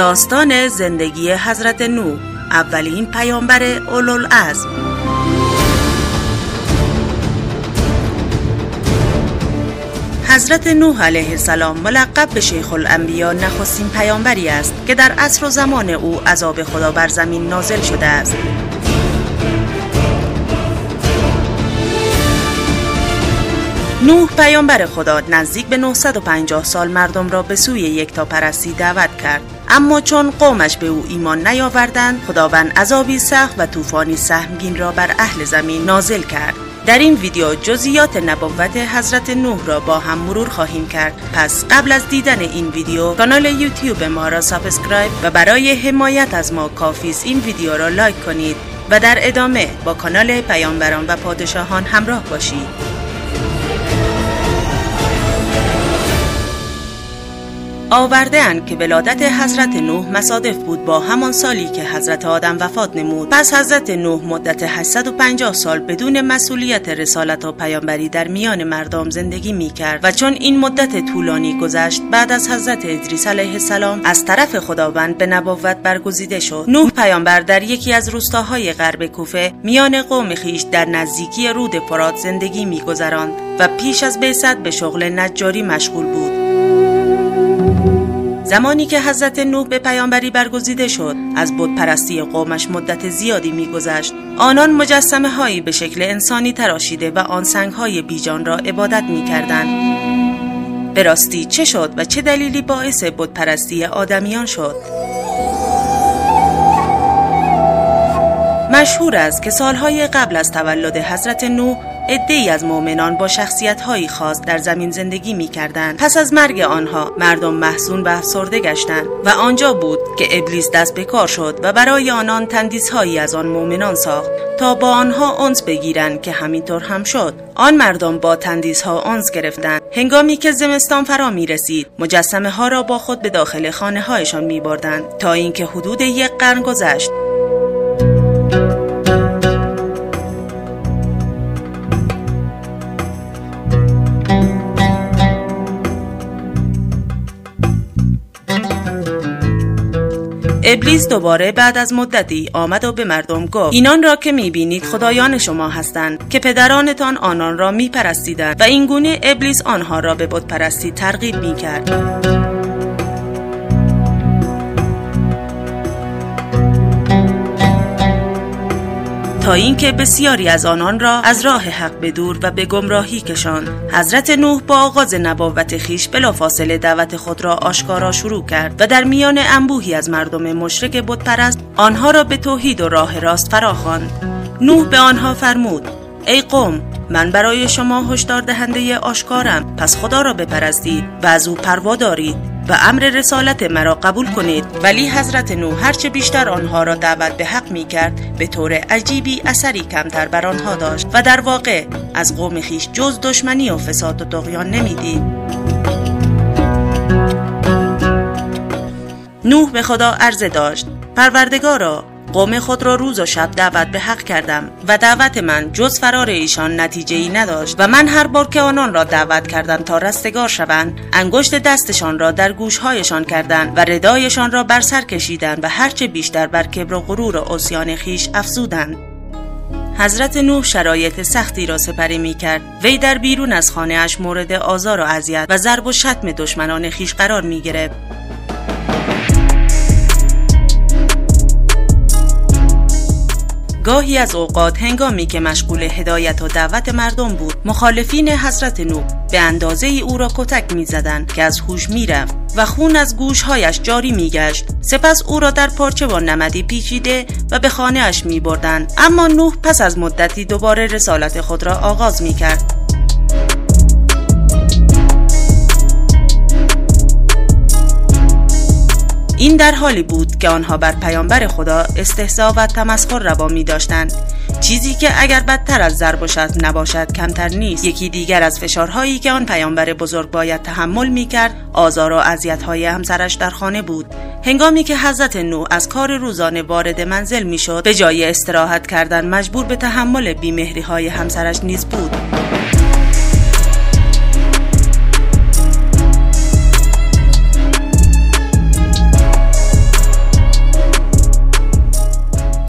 داستان زندگی حضرت نوح اولین پیامبر اولوالعزم. حضرت نوح علیه السلام ملقب به شیخ الانبیا نخستین پیامبری است که در عصر و زمان او عذاب خدا بر زمین نازل شده است. نوح پیامبر خدا نزدیک به 950 سال مردم را به سوی یکتا پرستی دعوت کرد. اما چون قومش به او ایمان نیاوردند خداوند عذابی سخت و طوفانی سهمگین را بر اهل زمین نازل کرد. در این ویدیو جزئیات نبوت حضرت نوح را با هم مرور خواهیم کرد. پس قبل از دیدن این ویدیو کانال یوتیوب ما را subscribe و برای حمایت از ما کافیست این ویدیو را لایک کنید و در ادامه با کانال پیامبران و پادشاهان همراه باشید. آورده که ولادت حضرت نوح مصادف بود با همان سالی که حضرت آدم وفات نمود. پس حضرت نوح مدت 850 سال بدون مسئولیت رسالت و پیامبری در میان مردم زندگی می کرد و چون این مدت طولانی گذشت بعد از حضرت ادریس علیه السلام از طرف خداوند به نبوت برگزیده شد. نوح پیامبر در یکی از روستاهای غرب کوفه میان قوم خیش در نزدیکی رود فرات زندگی میگذراند و پیش از بعثت به شغل نجاری مشغول بود. زمانی که حضرت نوح به پیامبری برگزیده شد از بود پرستی قومش مدت زیادی میگذشت. آنان مجسمه هایی به شکل انسانی تراشیده و آن سنگ های بیجان را عبادت می‌کردند. به راستی چه شد و چه دلیلی باعث بود پرستی آدمیان شد؟ مشهور است که سالهای قبل از تولد حضرت نوح ای از مؤمنان با شخصیت خاص در زمین زندگی می کردن. پس از مرگ آنها مردم محسون و افسرده گشتند و آنجا بود که ابلیس دست به کار شد و برای آنان تندیس هایی از آن مؤمنان ساخت تا با آنها اونس بگیرند که همینطور هم شد. آن مردم با تندیس ها اونس گرفتند. هنگامی که زمستان فرا می رسید مجسمه ها را با خود به داخل خانه هایشان می بردند تا اینکه حدود یک قرن گذشت. ابلیس دوباره بعد از مدتی آمد و به مردم گفت اینان را که می‌بینید خدایان شما هستند که پدرانتان آنان را میپرستیدند و اینگونه ابلیس آنها را به بت پرستی ترغیب می‌کرد. تا اینکه بسیاری از آنان را از راه حق به دور و به گمراهی کشاند. حضرت نوح با آغاز نبوت خیش بلافاصله دعوت خود را آشکارا شروع کرد و در میان انبوهی از مردم مشرک بتپرست آنها را به توحید و راه راست فراخواند. نوح به آنها فرمود ای قوم من برای شما هشدار دهنده آشکارم پس خدا را بپرستید و از او پروا دارید. و امر رسالت مرا قبول کنید. ولی حضرت نو هرچه بیشتر آنها را دعوت به حق می کرد به طور عجیبی اثری کمتر بر آنها داشت و در واقع از قوم خیش جز دشمنی و فساد و دغیان نمی‌دید. نوح به خدا عرضه داشت پروردگارا قوم خود را روز و شب دعوت به حق کردم و دعوت من جز فرار ایشان نتیجه ای نداشت و من هر بار که آنان را دعوت کردم تا رستگار شوند انگشت دستشان را در گوشهایشان کردند و ردایشان را بر سر کشیدند و هرچه بیشتر بر کبر و غرور و عصیان خیش افزودند. حضرت نوح شرایط سختی را سپری می کرد وی در بیرون از خانه اش مورد آزار و اذیت و ضرب و شتم دشمنان خیش قرار می گرفت گاهی از اوقات هنگامی که مشغول هدایت و دعوت مردم بود مخالفین حضرت نو به اندازه ای او را کتک می‌زدند که از هوش می‌رفت و خون از گوشهایش جاری میگشت سپس او را در پارچه و نمدی پیچیده و به خانه اش می بردن. اما نوح پس از مدتی دوباره رسالت خود را آغاز می این در حالی بود که آنها بر پیامبر خدا استحضا و تمسخر روا می داشتند چیزی که اگر بدتر از ضرب شتم نباشد کمتر نیست. یکی دیگر از فشارهایی که آن پیامبر بزرگ باید تحمل می کرد آزار و اذیت‌های همسرش در خانه بود. هنگامی که حضرت نو از کار روزانه وارد منزل می‌شد به جای استراحت کردن مجبور به تحمل بیمهری های همسرش نیز بود.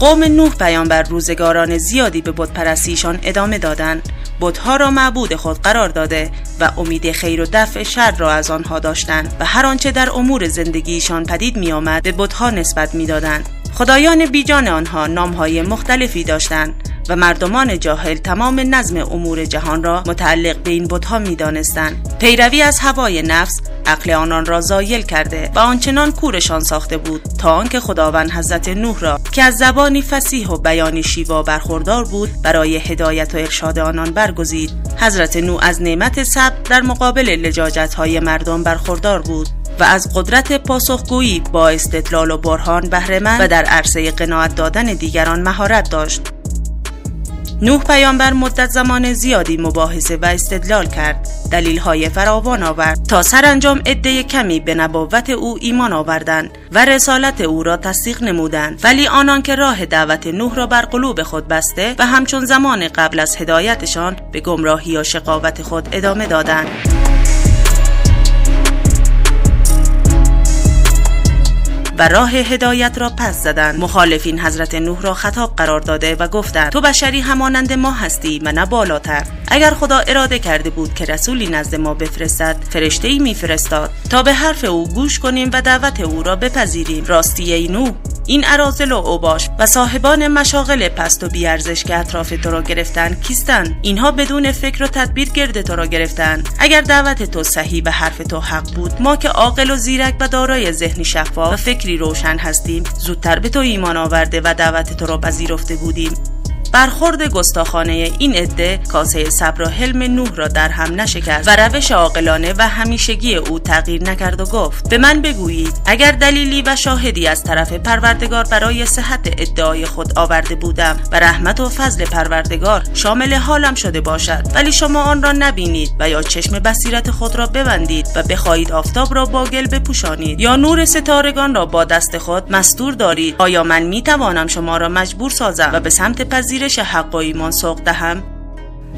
قوم نوح پیامبر روزگاران زیادی به بت پرستیشان ادامه دادند. بتها را معبود خود قرار داده و امید خیر و دفع شر را از آنها داشتند و هر آنچه در امور زندگیشان پدید می آمد به بتها نسبت می‌دادند. خدایان بیجان آنها نامهای مختلفی داشتند. و مردمان جاهل تمام نظم امور جهان را متعلق به این بتها می‌دانستند. پیروی از هوای نفس عقل آنان را زایل کرده و آنچنان کورشان ساخته بود تا آنکه خداوند حضرت نوح را که از زبانی فسیح و بیانی شیوا برخوردار بود برای هدایت و ارشاد آنان برگزید. حضرت نوح از نعمت صبر در مقابل لجاجت های مردم برخوردار بود و از قدرت پاسخگویی با استدلال و برهان بهرهمند و در عرصه قناعت دادن دیگران مهارت داشت. نوح پیامبر مدت زمان زیادی مباحثه و استدلال کرد. دلیل های فراوان آورد تا سرانجام عده کمی به نبوت او ایمان آوردند و رسالت او را تصدیق نمودند. ولی آنان که راه دعوت نوح را بر قلوب خود بسته و همچون زمان قبل از هدایتشان به گمراهی و شقاوت خود ادامه دادند. و راه هدایت را پس زدند. مخالفین حضرت نوح را خطاب قرار داده و گفتند تو بشری همانند ما هستی و نه بالاتر. اگر خدا اراده کرده بود که رسولی نزد ما بفرستد فرشته ای میفرستاد. تا به حرف او گوش کنیم و دعوت او را بپذیریم. راستی ای نوح. این ارازل و اوباش و صاحبان مشاغل پست و بیارزش که اطراف تو را گرفتن کیستن؟ اینها بدون فکر و تدبیر گرد تو را گرفتن. اگر دعوت تو صحیح و حرف تو حق بود ما که عاقل و زیرک و دارای ذهنی شفاف و فکری روشن هستیم زودتر به تو ایمان آورده و دعوت تو را پذیرفته بودیم. برخورد گستاخانه این عده کاسه صبر و حلم نوح را در هم نشکست و روش عاقلانه و همیشگی او تغییر نکرد و گفت به من بگویید اگر دلیلی و شاهدی از طرف پروردگار برای صحت ادعای خود آورده بودم و رحمت و فضل پروردگار شامل حالم شده باشد ولی شما آن را نبینید و یا چشم بصیرت خود را ببندید و بخواهید آفتاب را با گل بپوشانید یا نور ستارگان را با دست خود مستور دارید آیا من می توانم شما را مجبور سازم و به سمت پذیر پذیرش حق و ایمان دهم.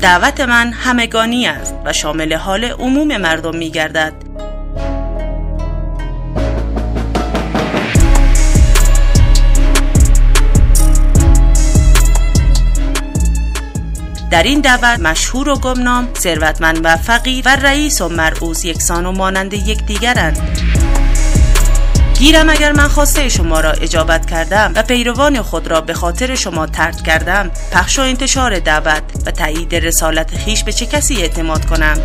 دعوت من همگانی است و شامل حال عموم مردم می گردد. در این دعوت مشهور و گمنام ثروتمند و فقیر و رئیس و مرعوز یکسان و مانند یکدیگرند. گیرم اگر من خواسته شما را اجابت کردم و پیروان خود را به خاطر شما ترد کردم. پخش و انتشار دعوت و تایید رسالت خیش به چه کسی اعتماد کنم؟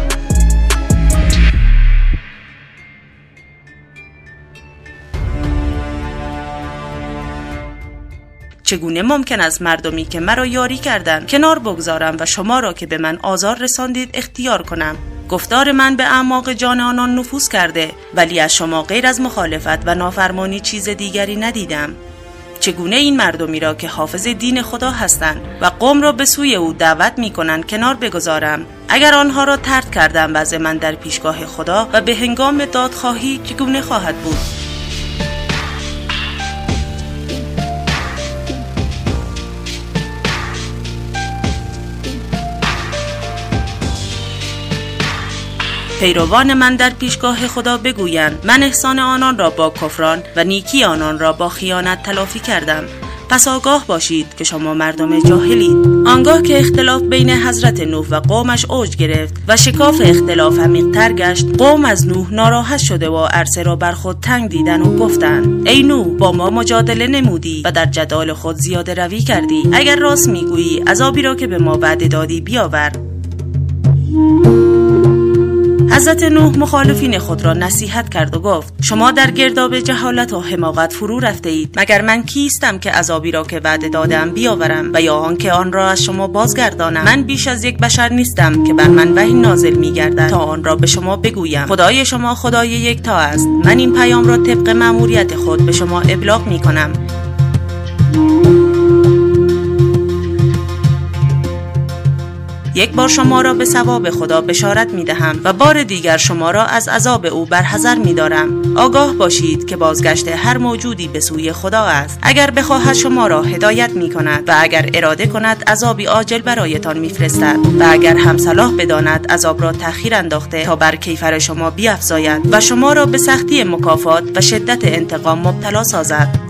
چگونه ممکن است مردمی که مرا یاری کردند کنار بگذارم و شما را که به من آزار رساندید اختیار کنم؟ گفتار من به اعماق جان آنان نفوذ کرده ولی از شما غیر از مخالفت و نافرمانی چیز دیگری ندیدم. چگونه این مردمی را که حافظ دین خدا هستند و قوم را به سوی او دعوت می کنند کنار بگذارم؟ اگر آنها را ترد کردم وضع من در پیشگاه خدا و به هنگام دادخواهی چگونه خواهد بود؟ پیروان من در پیشگاه خدا بگویند من احسان آنان را با کفران و نیکی آنان را با خیانت تلافی کردم. پس آگاه باشید که شما مردم جاهلید. آنگاه که اختلاف بین حضرت نوح و قومش اوج گرفت و شکاف اختلاف عمیقتر گشت قوم از نوح ناراحت شده و عرصه را بر خود تنگ دیدن و گفتند ای نوح با ما مجادله نمودی و در جدال خود زیاده روی کردی. اگر راست می‌گویی عذابی را که به ما وعده دادی بیاور. حضرت نوح مخالفین خود را نصیحت کرد و گفت شما در گرداب جهالت و حماقت فرو رفته اید. مگر من کیستم که عذابی را که وعده دادم بیاورم و یا آنکه آن را از شما بازگردانم؟ من بیش از یک بشر نیستم که بر من وحی نازل میگردد. تا آن را به شما بگویم. خدای شما خدای یکتا است. من این پیام را طبق مأموریت خود به شما ابلاغ می کنم یک بار شما را به ثواب خدا بشارت می دهم و بار دیگر شما را از عذاب او برحذر می دارم آگاه باشید که بازگشت هر موجودی به سوی خدا است. اگر بخواهد شما را هدایت می کند و اگر اراده کند عذابی عاجل برایتان میفرستد و اگر هم صلاح بداند عذاب را تأخیر انداخته تا بر کیفر شما بیافزاید و شما را به سختی مکافات و شدت انتقام مبتلا سازد.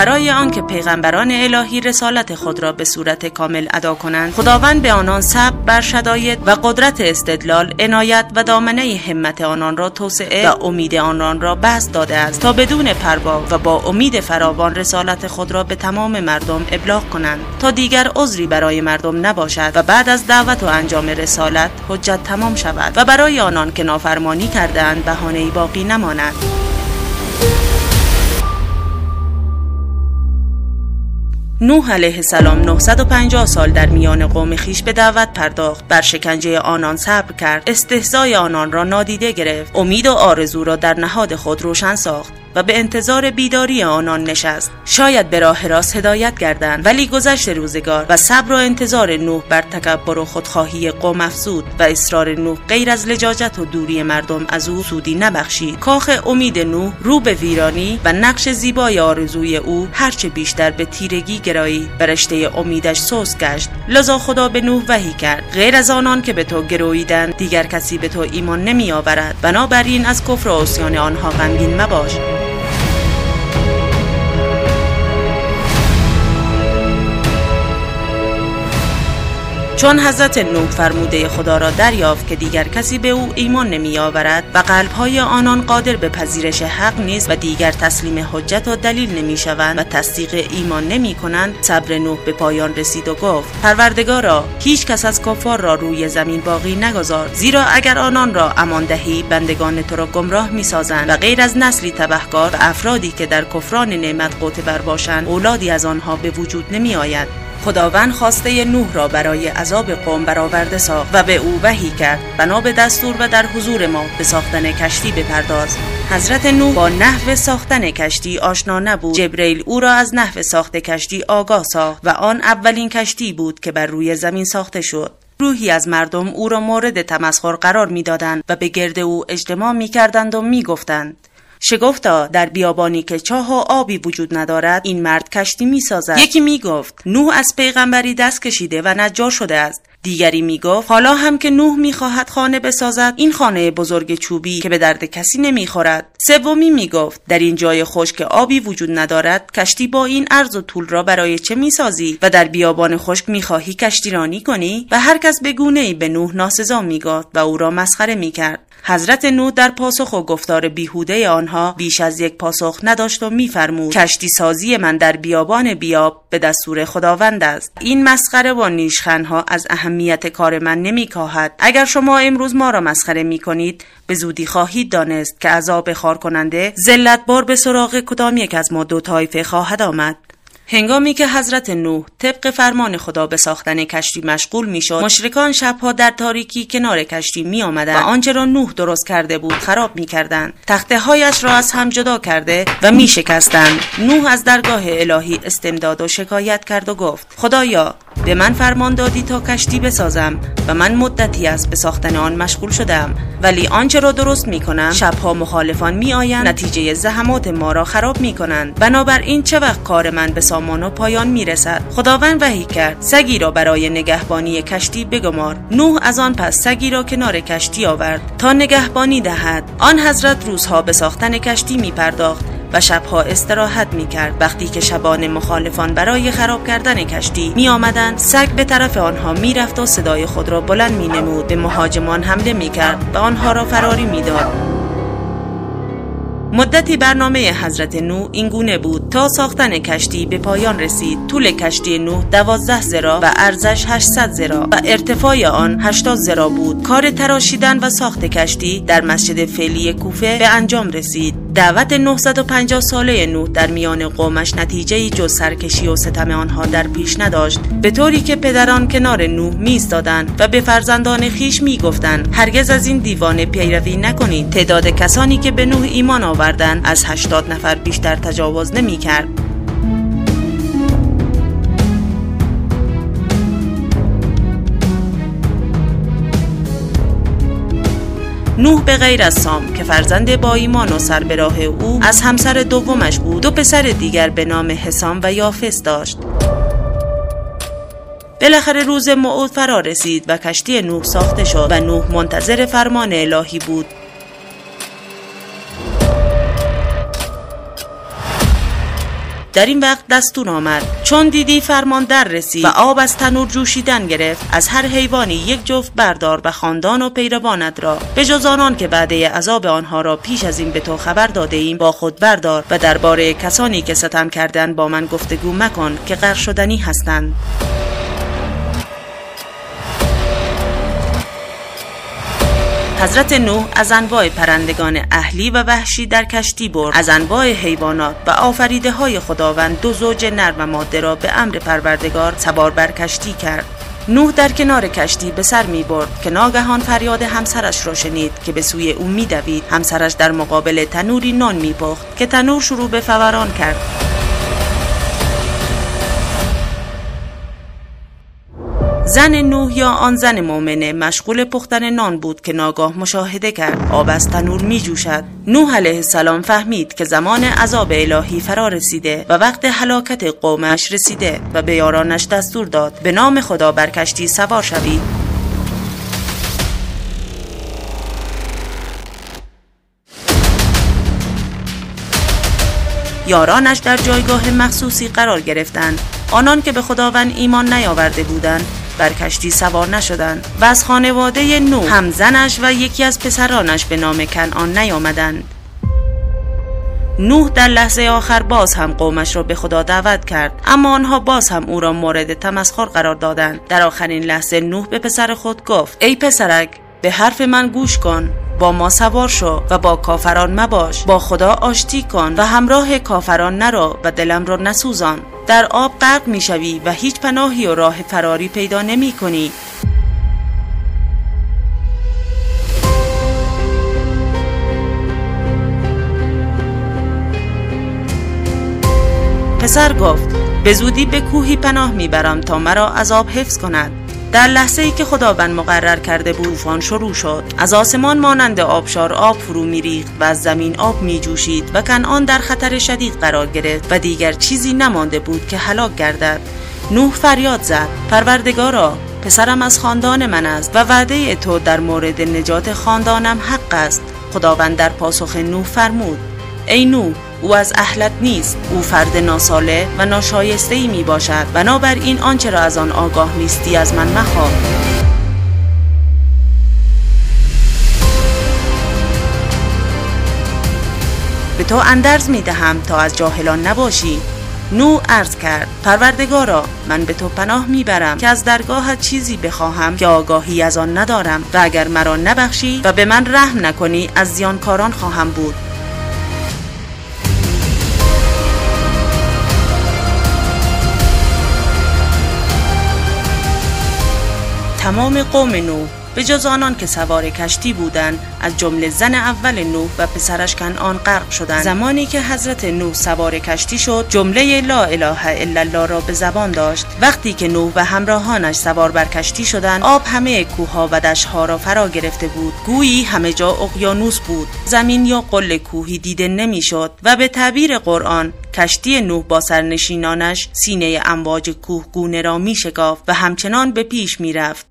برای آنکه پیغمبران الهی رسالت خود را به صورت کامل ادا کنند خداوند به آنان صبر بر شدایط و قدرت استدلال عنایت و دامنه همت آنان را توسعه و امید آنان را بست داده است تا بدون پروا و با امید فراوان رسالت خود را به تمام مردم ابلاغ کنند تا دیگر عذری برای مردم نباشد و بعد از دعوت و انجام رسالت حجت تمام شود و برای آنان که نافرمانی کردهاند بهانهای باقی نماند. نوح علیه السلام 950 سال در میان قوم خیش به دعوت پرداخت. بر شکنجه آنان صبر کرد. استهزای آنان را نادیده گرفت. امید و آرزو را در نهاد خود روشن ساخت. و به انتظار بیداری آنان نشست. شاید به راه راست هدایت گردند ولی گذشت روزگار و صبر و انتظار نوح بر تکبر و خودخواهی قوم افزود و اصرار نوح غیر از لجاجت و دوری مردم از او سودی نبخشید. کاخ امید نوح رو به ویرانی و نقش زیبای آرزوی او هرچه بیشتر به تیرگی گرایید و رشته امیدش سوس گشت. لذا خدا به نوح وحی کرد. غیر از آنان که به تو گرویدند دیگر کسی به تو ایمان نمی آورد بنابراین از کفر و عصیان آنها غمگین مباش. چون حضرت نوح فرموده خدا را دریافت که دیگر کسی به او ایمان نمی آورد و قلبهای آنان قادر به پذیرش حق نیست و دیگر تسلیم حجت و دلیل نمی شوند و تصدیق ایمان نمی کنند صبر نوح به پایان رسید و گفت پروردگارا هیچ کس از کفار را روی زمین باقی نگذار زیرا اگر آنان را امان دهی بندگان تو را گمراه می سازند و غیر از نسلی تبهکار افرادی که در کفران نعمت قوت باشند اولادی از آنها به وجود نمی آید خداوند خواسته نوح را برای عذاب قوم برآورده ساخت و به او وحی کرد. بنا به دستور و در حضور ما به ساختن کشتی بپرداز. حضرت نوح با نحو ساختن کشتی آشنا نبود. جبریل او را از نحو ساخت کشتی آگاه ساخت و آن اولین کشتی بود که بر روی زمین ساخته شد. روحی از مردم او را مورد تمسخر قرار می‌دادند و به گرد او اجتماع می‌کردند و می‌گفتند. شگفتا در بیابانی که چاه و آبی وجود ندارد این مرد کشتی می سازد یکی می گفت نوح از پیغمبری دست کشیده و نجار شده است. دیگری می گفت حالا هم که نوح می خواهد خانه بسازد این خانه بزرگ چوبی که به درد کسی نمی خورد سومی می گفت در این جای خشک آبی وجود ندارد کشتی با این عرض و طول را برای چه می سازی و در بیابان خشک می خواهی کشتی رانی کنی؟ و هر کس به گونه ای به نوح ناسزا می گفت و او را مسخره می کرد حضرت نو در پاسخ و گفتار بیهوده آنها بیش از یک پاسخ نداشت و میفرمود کشتی سازی من در بیابان بیاب به دستور خداوند است. این مسخره و نیشخنها از اهمیت کار من نمیکاهد. اگر شما امروز ما را مسخره می کنید به زودی خواهید دانست که عذاب خار کننده ذلت بار به سراغ کدام یک از ما دو طایفه خواهد آمد. هنگامی که حضرت نوح طبق فرمان خدا به ساختن کشتی مشغول می‌شد مشرکان شبها در تاریکی کنار کشتی می آمدند و آنچه را نوح درست کرده بود خراب می کردند تخته هایش را از هم جدا کرده و می شکستند نوح از درگاه الهی استمداد و شکایت کرد و گفت خدایا به من فرمان دادی تا کشتی بسازم و من مدتی است به ساختن آن مشغول شدم. ولی آنچه را درست می کنم شبها مخالفان می آیند نتیجه زحمات ما را خراب می کنند بنابراین چه وقت کار من به سامان و پایان می رسد خداوند وحی کرد سگی را برای نگهبانی کشتی بگمار. نوح از آن پس سگی را کنار کشتی آورد تا نگهبانی دهد. آن حضرت روزها به ساختن کشتی می پرداخت و شبها استراحت می کرد وقتی که شبان مخالفان برای خراب کردن کشتی می آمدند سگ به طرف آنها می رفت و صدای خود را بلند می نمود به مهاجمان حمله می کرد و آنها را فراری می داد. مدتی برنامه حضرت نو این گونه بود. تا ساختن کشتی به پایان رسید. طول کشتی نو دوازده زرا و ارزش 800 زرا و ارتفاع آن 80 زرا بود. کار تراشیدن و ساخت کشتی در مسجد فعلی کوفه به انجام رسید. دعوت 950 ساله نوح در میان قومش نتیجه جز سرکشی و ستم آنها در پیش نداشت. به طوری که پدران کنار نوح میستادند و به فرزندان خیش می‌گفتند هرگز از این دیوانه پیروی نکنید. تعداد کسانی که به نوح ایمان آوردند از 80 نفر بیشتر تجاوز نمی‌کرد. نوح به غیر از سام که فرزند با ایمان و سر به راه او از همسر دومش بود دو پسر دیگر به نام حسام و یافس داشت. بالاخره روز موعود فرا رسید و کشتی نوح ساخته شد و نوح منتظر فرمان الهی بود. در این وقت دستور آمد. چون دیدی فرمان در رسید و آب از تنور جوشیدن گرفت از هر حیوانی یک جفت بردار و خاندان و پیروانت را به جز آنان که بعده عذاب آنها را پیش از این به تو خبر داده ایم با خود بردار و درباره کسانی که ستم کردن با من گفتگو مکن که غرق شدنی هستند. حضرت نوح از انواع پرندگان اهلی و وحشی در کشتی برد. از انواع حیوانات و آفریده های خداوند دو زوج نر و ماده را به امر پروردگار سوار بر کشتی کرد. نوح در کنار کشتی به سر می برد که ناگهان فریاد همسرش را شنید که به سوی او می دوید. همسرش در مقابل تنوری نان می پخت که تنور شروع به فوران کرد. زن نوح یا آن زن مؤمنه مشغول پختن نان بود که ناگاه مشاهده کرد. آب از تنور می جوشد نوح علیه السلام فهمید که زمان عذاب الهی فرا رسیده و وقت هلاکت قومش رسیده و به یارانش دستور داد به نام خدا بر کشتی سوار شوید یارانش در جایگاه مخصوصی قرار گرفتند. آنان که به خداوند ایمان نیاورده بودند بر کشتی سوار نشدند و از خانواده نو هم زنش و یکی از پسرانش به نام کنعان نیامدند. نوح در لحظه آخر باز هم قومش را به خدا دعوت کرد اما آنها باز هم او را مورد تمسخر قرار دادند. در آخرین لحظه نوح به پسر خود گفت ای پسرک به حرف من گوش کن. با ما سوار شو و با کافران مباش. با خدا آشتی کن و همراه کافران نرو و دلم را نسوزان. در آب غرق می‌شوی و هیچ پناهی و راه فراری پیدا نمی کنی. پسر گفت به زودی به کوهی پناه می‌برم تا مرا از آب حفظ کند. در لحظه ای که خداوند مقرر کرده بود طوفان شروع شد از آسمان مانند آبشار آب فرو میریخت و از زمین آب می جوشید و کنعان در خطر شدید قرار گرفت و دیگر چیزی نمانده بود که هلاک گردد. نوح فریاد زد پروردگارا پسرم از خاندان من است و وعده تو در مورد نجات خاندانم حق است. خداوند در پاسخ نوح فرمود ای نوح او از اهلت نیست. او فرد ناساله و ناشایسته ای می باشد بنابراین آنچه را از آن آگاه نیستی از من مخواه. به تو اندرز می دهم تا از جاهلان نباشی. نو عرض کرد پروردگارا من به تو پناه می‌برم که از درگاهت چیزی بخواهم که آگاهی از آن ندارم و اگر مرا نبخشی و به من رحم نکنی از زیانکاران خواهم بود. تمام قوم نوح به جز آنان که سوار کشتی بودند از جمله زن اول نوح و پسرش کنعان غرق شدند. زمانی که حضرت نوح سوار کشتی شد جمله لا اله الا الله را به زبان داشت. وقتی که نوح و همراهانش سوار بر کشتی شدند آب همه کوهها و دشتها را فرا گرفته بود. گویی همه جا اقیانوس بود. زمین یا قله کوهی دیده نمی‌شد و به تعبیر قرآن کشتی نوح با سرنشینانش سینه امواج کوه گونه را می شکافت و همچنان به پیش می رفت.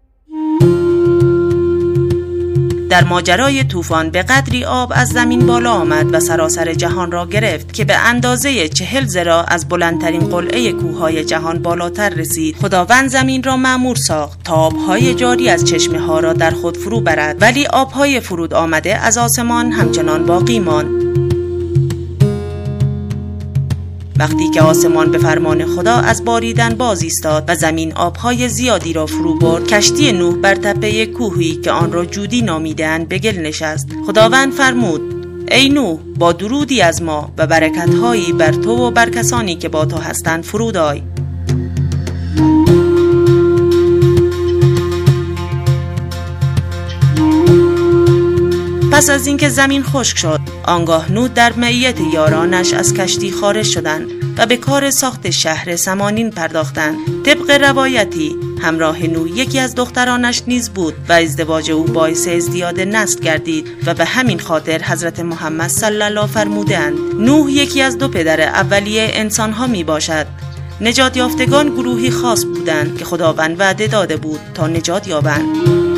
در ماجرای طوفان به قدری آب از زمین بالا آمد و سراسر جهان را گرفت که به اندازه چهل زرا از بلندترین قلعه کوههای جهان بالاتر رسید. خداوند زمین را معمور ساخت تا آبهای جاری از چشمه ها را در خود فرو برد. ولی آبهای فرود آمده از آسمان همچنان باقی ماند. وقتی که آسمان به فرمان خدا از باریدن باز ایستاد و زمین آبهای زیادی را فرو برد کشتی نوح بر تپه کوهی که آن را جودی نامیدهاند به گل نشست. خداوند فرمود ای نوح با درودی از ما و برکتهایی بر تو و بر کسانی که با تو هستند فرود آی پس از اینکه زمین خشک شد آنگاه نود در معیت یارانش از کشتی خارج شدند و به کار ساخت شهر سمانین پرداختند. طبق روایتی همراه نو یکی از دخترانش نیز بود و ازدواج او باعث ازدیاد نسل گردید و به همین خاطر حضرت محمد صلی الله فرمودند. نوح یکی از دو پدر اولیه انسانها می باشد نجات یافتگان گروهی خاص بودند که خداوند وعده داده بود تا نجات یابند.